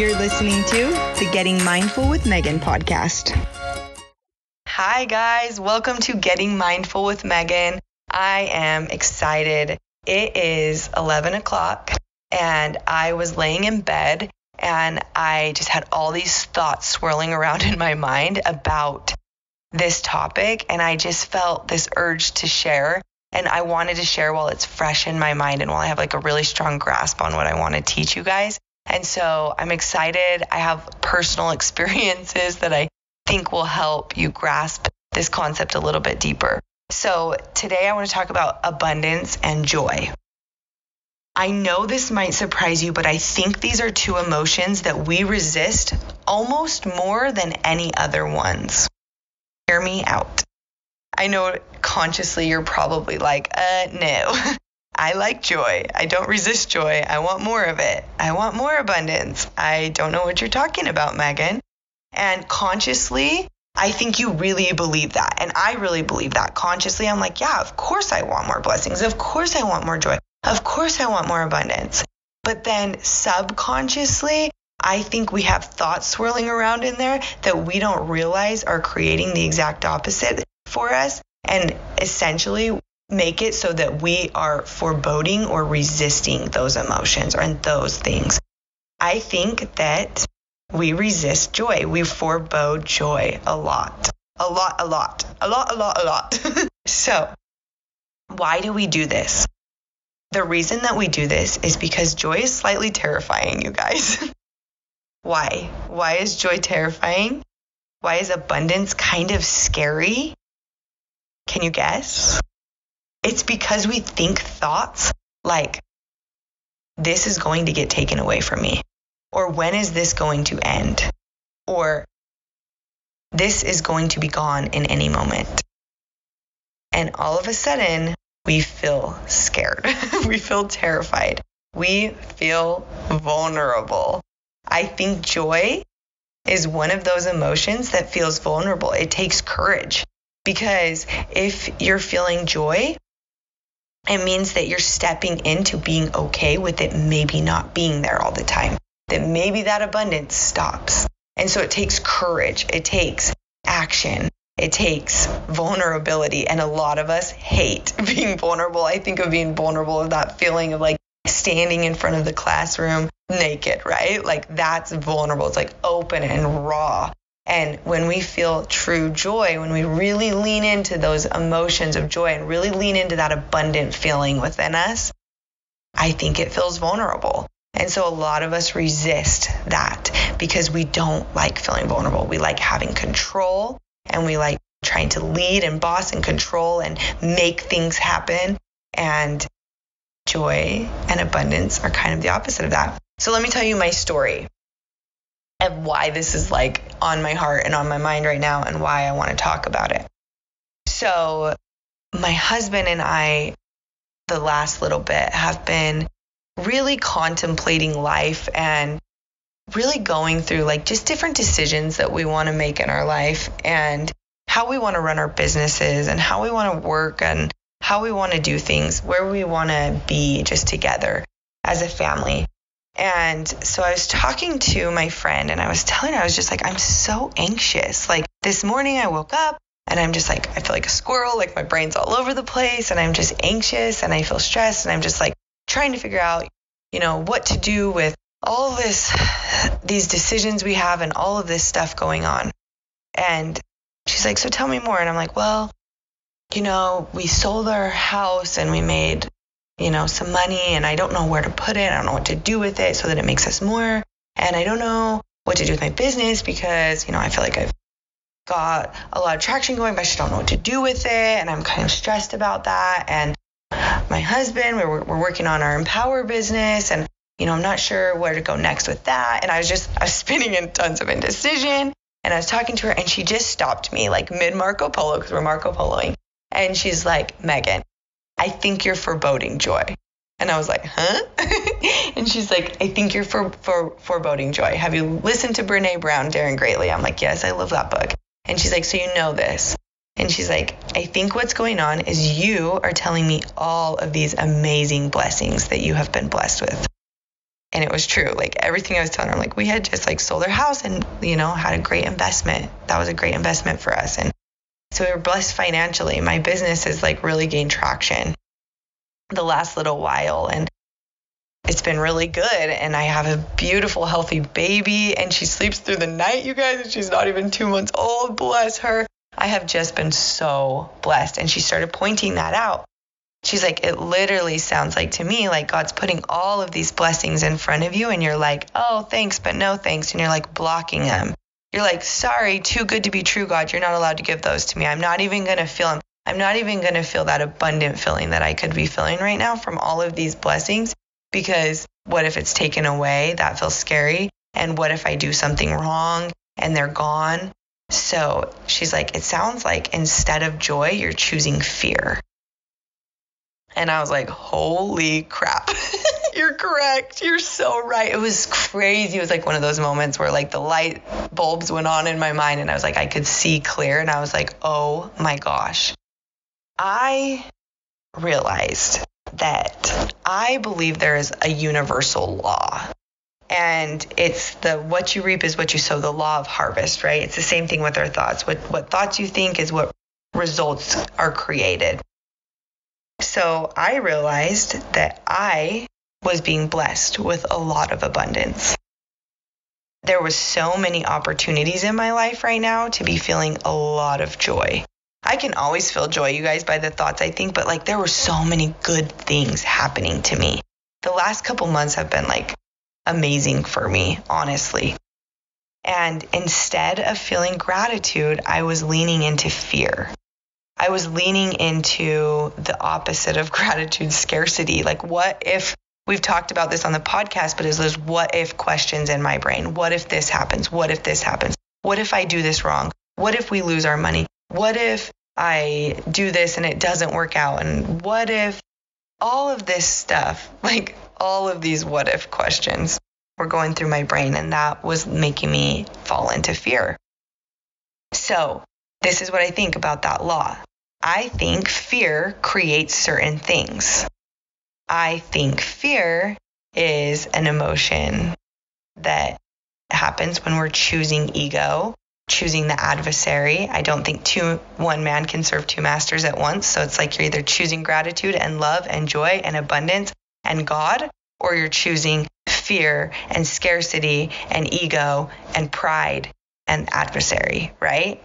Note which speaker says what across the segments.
Speaker 1: You're listening to the Getting Mindful with Megan podcast. Hi, guys. Welcome to Getting Mindful with Megan. I am excited. It is 11 o'clock, and I was laying in bed and I just had all these thoughts swirling around in my mind about this topic. And I just felt this urge to share. And I wanted to share while it's fresh in my mind and while I have like a really strong grasp on what I want to teach you guys. And so I'm excited. I have personal experiences that I think will help you grasp this concept a little bit deeper. So today I want to talk about abundance and joy. I know this might surprise you, but I think these are two emotions that we resist almost more than any other ones. Hear me out. I know consciously you're probably like, uh, no. I like joy. I don't resist joy. I want more of it. I want more abundance. I don't know what you're talking about, Megan. And consciously, I think you really believe that. And I really believe that. Consciously, I'm like, yeah, of course I want more blessings. Of course I want more joy. Of course I want more abundance. But then subconsciously, I think we have thoughts swirling around in there that we don't realize are creating the exact opposite for us. And essentially, make it so that we are foreboding or resisting those emotions or those things. I think that we resist joy. We forebode joy a lot, a lot, a lot, a lot, a lot, a lot. so, why do we do this? The reason that we do this is because joy is slightly terrifying, you guys. why? Why is joy terrifying? Why is abundance kind of scary? Can you guess? It's because we think thoughts like, this is going to get taken away from me, or when is this going to end, or this is going to be gone in any moment. And all of a sudden, we feel scared. we feel terrified. We feel vulnerable. I think joy is one of those emotions that feels vulnerable. It takes courage because if you're feeling joy, it means that you're stepping into being okay with it maybe not being there all the time, that maybe that abundance stops. And so it takes courage, it takes action, it takes vulnerability. And a lot of us hate being vulnerable. I think of being vulnerable of that feeling of like standing in front of the classroom naked, right? Like that's vulnerable. It's like open and raw. And when we feel true joy, when we really lean into those emotions of joy and really lean into that abundant feeling within us, I think it feels vulnerable. And so a lot of us resist that because we don't like feeling vulnerable. We like having control and we like trying to lead and boss and control and make things happen. And joy and abundance are kind of the opposite of that. So let me tell you my story of why this is like on my heart and on my mind right now and why I want to talk about it. So, my husband and I, the last little bit, have been really contemplating life and really going through like just different decisions that we want to make in our life and how we want to run our businesses and how we want to work and how we want to do things, where we want to be just together as a family. And so I was talking to my friend and I was telling her, I was just like, I'm so anxious. Like this morning I woke up and I'm just like, I feel like a squirrel, like my brain's all over the place and I'm just anxious and I feel stressed and I'm just like trying to figure out, you know, what to do with all this, these decisions we have and all of this stuff going on. And she's like, So tell me more. And I'm like, Well, you know, we sold our house and we made you know, some money and I don't know where to put it. I don't know what to do with it so that it makes us more. And I don't know what to do with my business because, you know, I feel like I've got a lot of traction going, but I just don't know what to do with it. And I'm kind of stressed about that. And my husband, we're, we're working on our Empower business and, you know, I'm not sure where to go next with that. And I was just, I was spinning in tons of indecision. And I was talking to her and she just stopped me like mid Marco Polo because we're Marco Poloing. And she's like, Megan, I think you're foreboding joy. And I was like, huh? and she's like, I think you're for, for foreboding joy. Have you listened to Brene Brown, Daring Greatly? I'm like, yes, I love that book. And she's like, so you know this. And she's like, I think what's going on is you are telling me all of these amazing blessings that you have been blessed with. And it was true. Like everything I was telling her, like we had just like sold our house and, you know, had a great investment. That was a great investment for us. And so we were blessed financially. My business has like really gained traction the last little while. And it's been really good. And I have a beautiful, healthy baby. And she sleeps through the night, you guys. And she's not even two months old. Bless her. I have just been so blessed. And she started pointing that out. She's like, it literally sounds like to me like God's putting all of these blessings in front of you, and you're like, oh, thanks, but no thanks. And you're like blocking them. You're like, sorry, too good to be true, God. You're not allowed to give those to me. I'm not even going to feel them. I'm not even going to feel that abundant feeling that I could be feeling right now from all of these blessings because what if it's taken away? That feels scary. And what if I do something wrong and they're gone? So she's like, it sounds like instead of joy, you're choosing fear. And I was like, holy crap. You're correct. You're so right. It was crazy. It was like one of those moments where like the light bulbs went on in my mind and I was like, I could see clear. And I was like, oh my gosh. I realized that I believe there is a universal law. And it's the what you reap is what you sow, the law of harvest, right? It's the same thing with our thoughts. What what thoughts you think is what results are created. So I realized that I was being blessed with a lot of abundance. There was so many opportunities in my life right now to be feeling a lot of joy. I can always feel joy, you guys, by the thoughts I think, but like there were so many good things happening to me. The last couple months have been like amazing for me, honestly. And instead of feeling gratitude, I was leaning into fear. I was leaning into the opposite of gratitude, scarcity. Like, what if we've talked about this on the podcast, but is those what if questions in my brain? What if this happens? What if this happens? What if I do this wrong? What if we lose our money? What if I do this and it doesn't work out? And what if all of this stuff, like all of these what if questions were going through my brain, and that was making me fall into fear. So, this is what I think about that law. I think fear creates certain things. I think fear is an emotion that happens when we're choosing ego, choosing the adversary. I don't think two one man can serve two masters at once. So it's like you're either choosing gratitude and love and joy and abundance and God, or you're choosing fear and scarcity and ego and pride and adversary, right?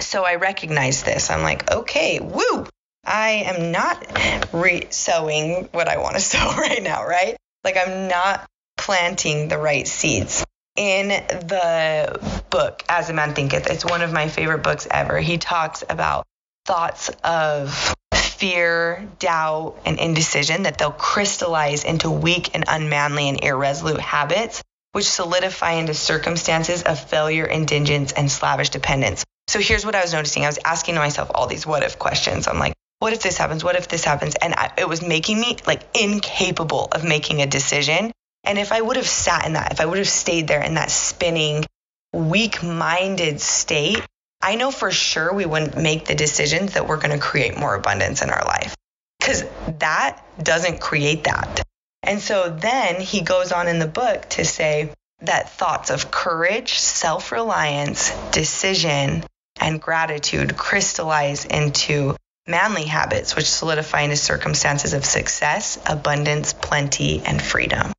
Speaker 1: So I recognize this. I'm like, okay, woo, I am not re sowing what I want to sow right now, right? Like I'm not planting the right seeds. In the book, As a Man Thinketh, it's one of my favorite books ever. He talks about thoughts of fear, doubt, and indecision that they'll crystallize into weak and unmanly and irresolute habits, which solidify into circumstances of failure, indigence, and slavish dependence. So here's what I was noticing. I was asking myself all these what if questions. I'm like, what if this happens? What if this happens? And I, it was making me like incapable of making a decision. And if I would have sat in that, if I would have stayed there in that spinning, weak minded state, I know for sure we wouldn't make the decisions that we're going to create more abundance in our life because that doesn't create that. And so then he goes on in the book to say that thoughts of courage, self reliance, decision, and gratitude crystallize into manly habits, which solidify into circumstances of success, abundance, plenty, and freedom.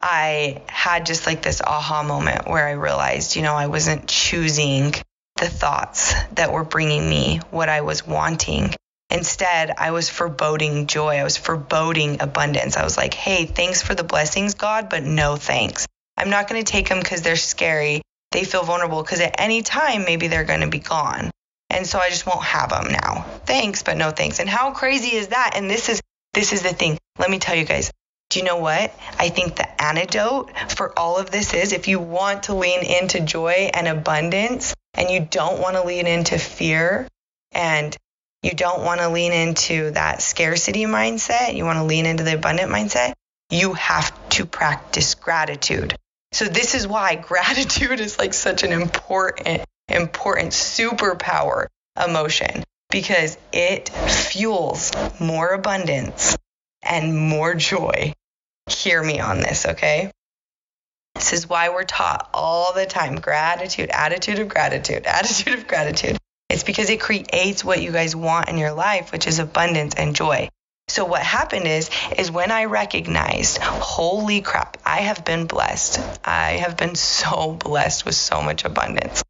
Speaker 1: I had just like this aha moment where I realized, you know, I wasn't choosing the thoughts that were bringing me what I was wanting. Instead, I was foreboding joy. I was foreboding abundance. I was like, hey, thanks for the blessings, God, but no thanks. I'm not going to take them because they're scary they feel vulnerable because at any time maybe they're going to be gone. And so I just won't have them now. Thanks, but no thanks. And how crazy is that? And this is this is the thing. Let me tell you guys. Do you know what? I think the antidote for all of this is if you want to lean into joy and abundance and you don't want to lean into fear and you don't want to lean into that scarcity mindset, you want to lean into the abundant mindset, you have to practice gratitude. So this is why gratitude is like such an important, important superpower emotion because it fuels more abundance and more joy hear me on this, okay? This is why we're taught all the time gratitude, attitude of gratitude, attitude of gratitude. It's because it creates what you guys want in your life, which is abundance and joy. So what happened is is when I recognized, holy crap, I have been blessed. I have been so blessed with so much abundance.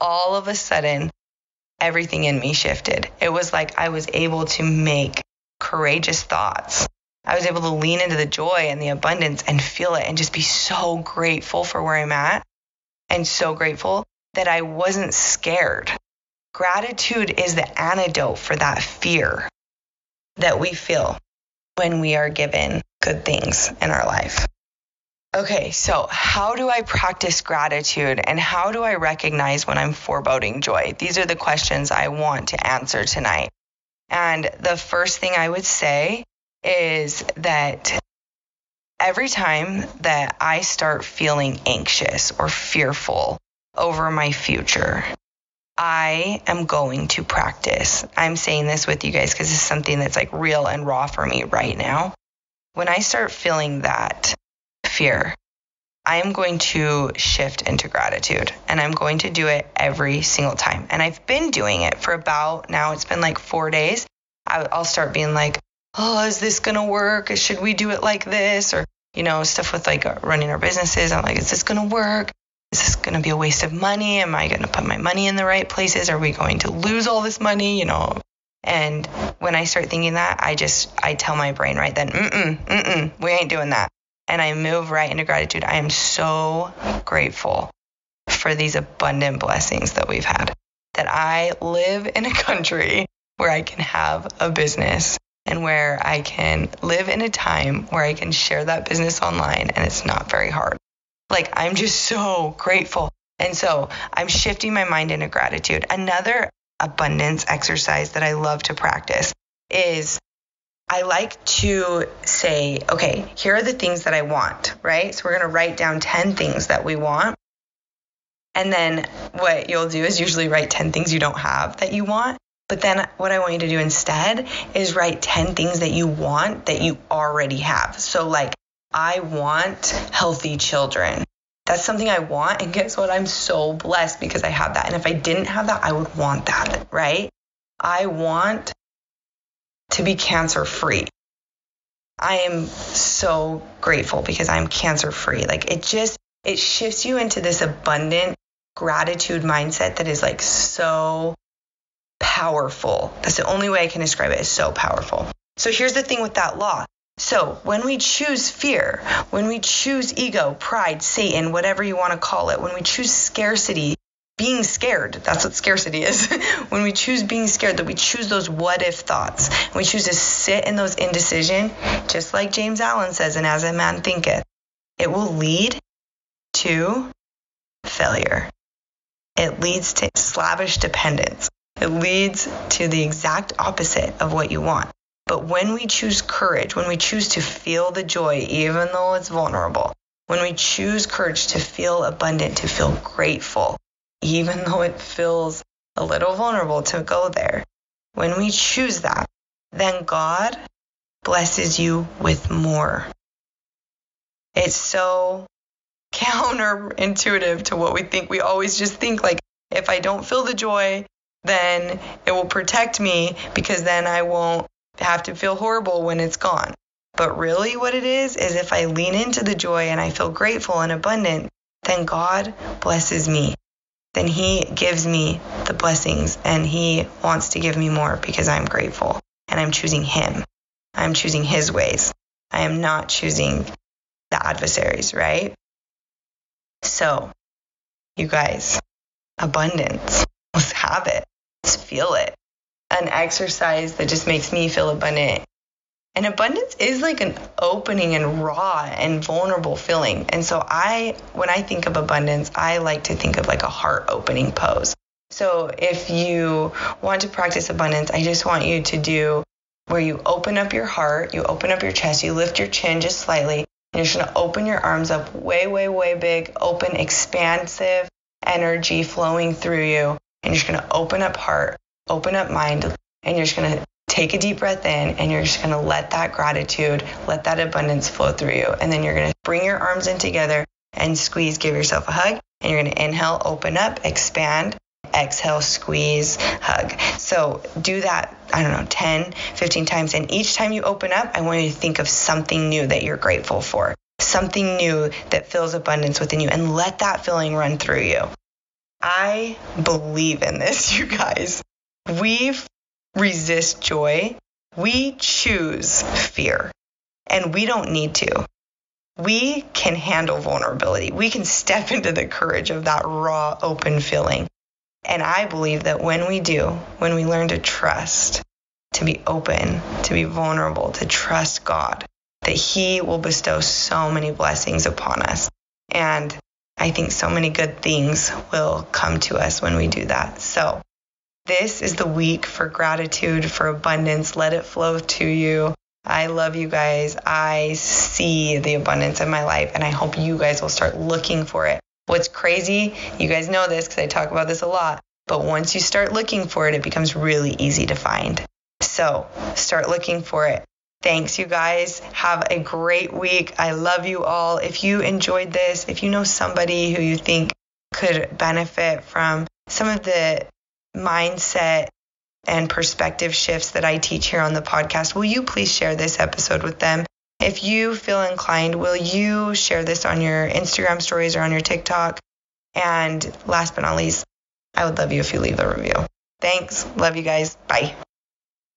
Speaker 1: All of a sudden, everything in me shifted. It was like I was able to make courageous thoughts. I was able to lean into the joy and the abundance and feel it and just be so grateful for where I'm at and so grateful that I wasn't scared. Gratitude is the antidote for that fear that we feel when we are given good things in our life. Okay, so how do I practice gratitude and how do I recognize when I'm foreboding joy? These are the questions I want to answer tonight. And the first thing I would say is that every time that I start feeling anxious or fearful over my future, I am going to practice. I'm saying this with you guys because it's something that's like real and raw for me right now. When I start feeling that fear, I am going to shift into gratitude and I'm going to do it every single time. And I've been doing it for about now, it's been like four days. I'll start being like, oh, is this going to work? Should we do it like this? Or, you know, stuff with like uh, running our businesses. I'm like, is this going to work? is this going to be a waste of money? Am I going to put my money in the right places? Are we going to lose all this money? You know, and when I start thinking that, I just, I tell my brain right then, mm-mm, mm-mm, we ain't doing that. And I move right into gratitude. I am so grateful for these abundant blessings that we've had. That I live in a country where I can have a business and where I can live in a time where I can share that business online and it's not very hard. Like, I'm just so grateful. And so I'm shifting my mind into gratitude. Another abundance exercise that I love to practice is I like to say, okay, here are the things that I want, right? So we're going to write down 10 things that we want. And then what you'll do is usually write 10 things you don't have that you want. But then what I want you to do instead is write 10 things that you want that you already have. So, like, I want healthy children. That's something I want. And guess what? I'm so blessed because I have that. And if I didn't have that, I would want that, right? I want to be cancer free. I am so grateful because I'm cancer free. Like it just, it shifts you into this abundant gratitude mindset that is like so powerful. That's the only way I can describe it is so powerful. So here's the thing with that law so when we choose fear, when we choose ego, pride, Satan, whatever you want to call it, when we choose scarcity, being scared, that's what scarcity is. when we choose being scared, that we choose those what if thoughts, we choose to sit in those indecision, just like James Allen says, and as a man thinketh, it will lead to failure. It leads to slavish dependence. It leads to the exact opposite of what you want. But when we choose courage, when we choose to feel the joy, even though it's vulnerable, when we choose courage to feel abundant, to feel grateful, even though it feels a little vulnerable to go there, when we choose that, then God blesses you with more. It's so counterintuitive to what we think. We always just think like, if I don't feel the joy, then it will protect me because then I won't have to feel horrible when it's gone. But really, what it is, is if I lean into the joy and I feel grateful and abundant, then God blesses me. Then He gives me the blessings and He wants to give me more because I'm grateful and I'm choosing Him. I'm choosing His ways. I am not choosing the adversaries, right? So, you guys, abundance. Let's have it. Let's feel it an exercise that just makes me feel abundant. And abundance is like an opening and raw and vulnerable feeling. And so I when I think of abundance, I like to think of like a heart opening pose. So if you want to practice abundance, I just want you to do where you open up your heart, you open up your chest, you lift your chin just slightly, and you're just gonna open your arms up way, way, way big, open, expansive energy flowing through you. And you're just gonna open up heart, open up mind, and you're just going to take a deep breath in and you're just going to let that gratitude, let that abundance flow through you. And then you're going to bring your arms in together and squeeze, give yourself a hug. And you're going to inhale, open up, expand, exhale, squeeze, hug. So do that, I don't know, 10, 15 times. And each time you open up, I want you to think of something new that you're grateful for, something new that fills abundance within you, and let that feeling run through you. I believe in this, you guys. We resist joy, we choose fear, and we don't need to. We can handle vulnerability. We can step into the courage of that raw, open feeling. And I believe that when we do, when we learn to trust, to be open, to be vulnerable, to trust God, that He will bestow so many blessings upon us. And I think so many good things will come to us when we do that. So, this is the week for gratitude, for abundance. Let it flow to you. I love you guys. I see the abundance in my life, and I hope you guys will start looking for it. What's crazy, you guys know this because I talk about this a lot, but once you start looking for it, it becomes really easy to find. So start looking for it. Thanks, you guys. Have a great week. I love you all. If you enjoyed this, if you know somebody who you think could benefit from some of the mindset and perspective shifts that I teach here on the podcast, will you please share this episode with them? If you feel inclined, will you share this on your Instagram stories or on your TikTok? And last but not least, I would love you if you leave a review. Thanks. Love you guys. Bye.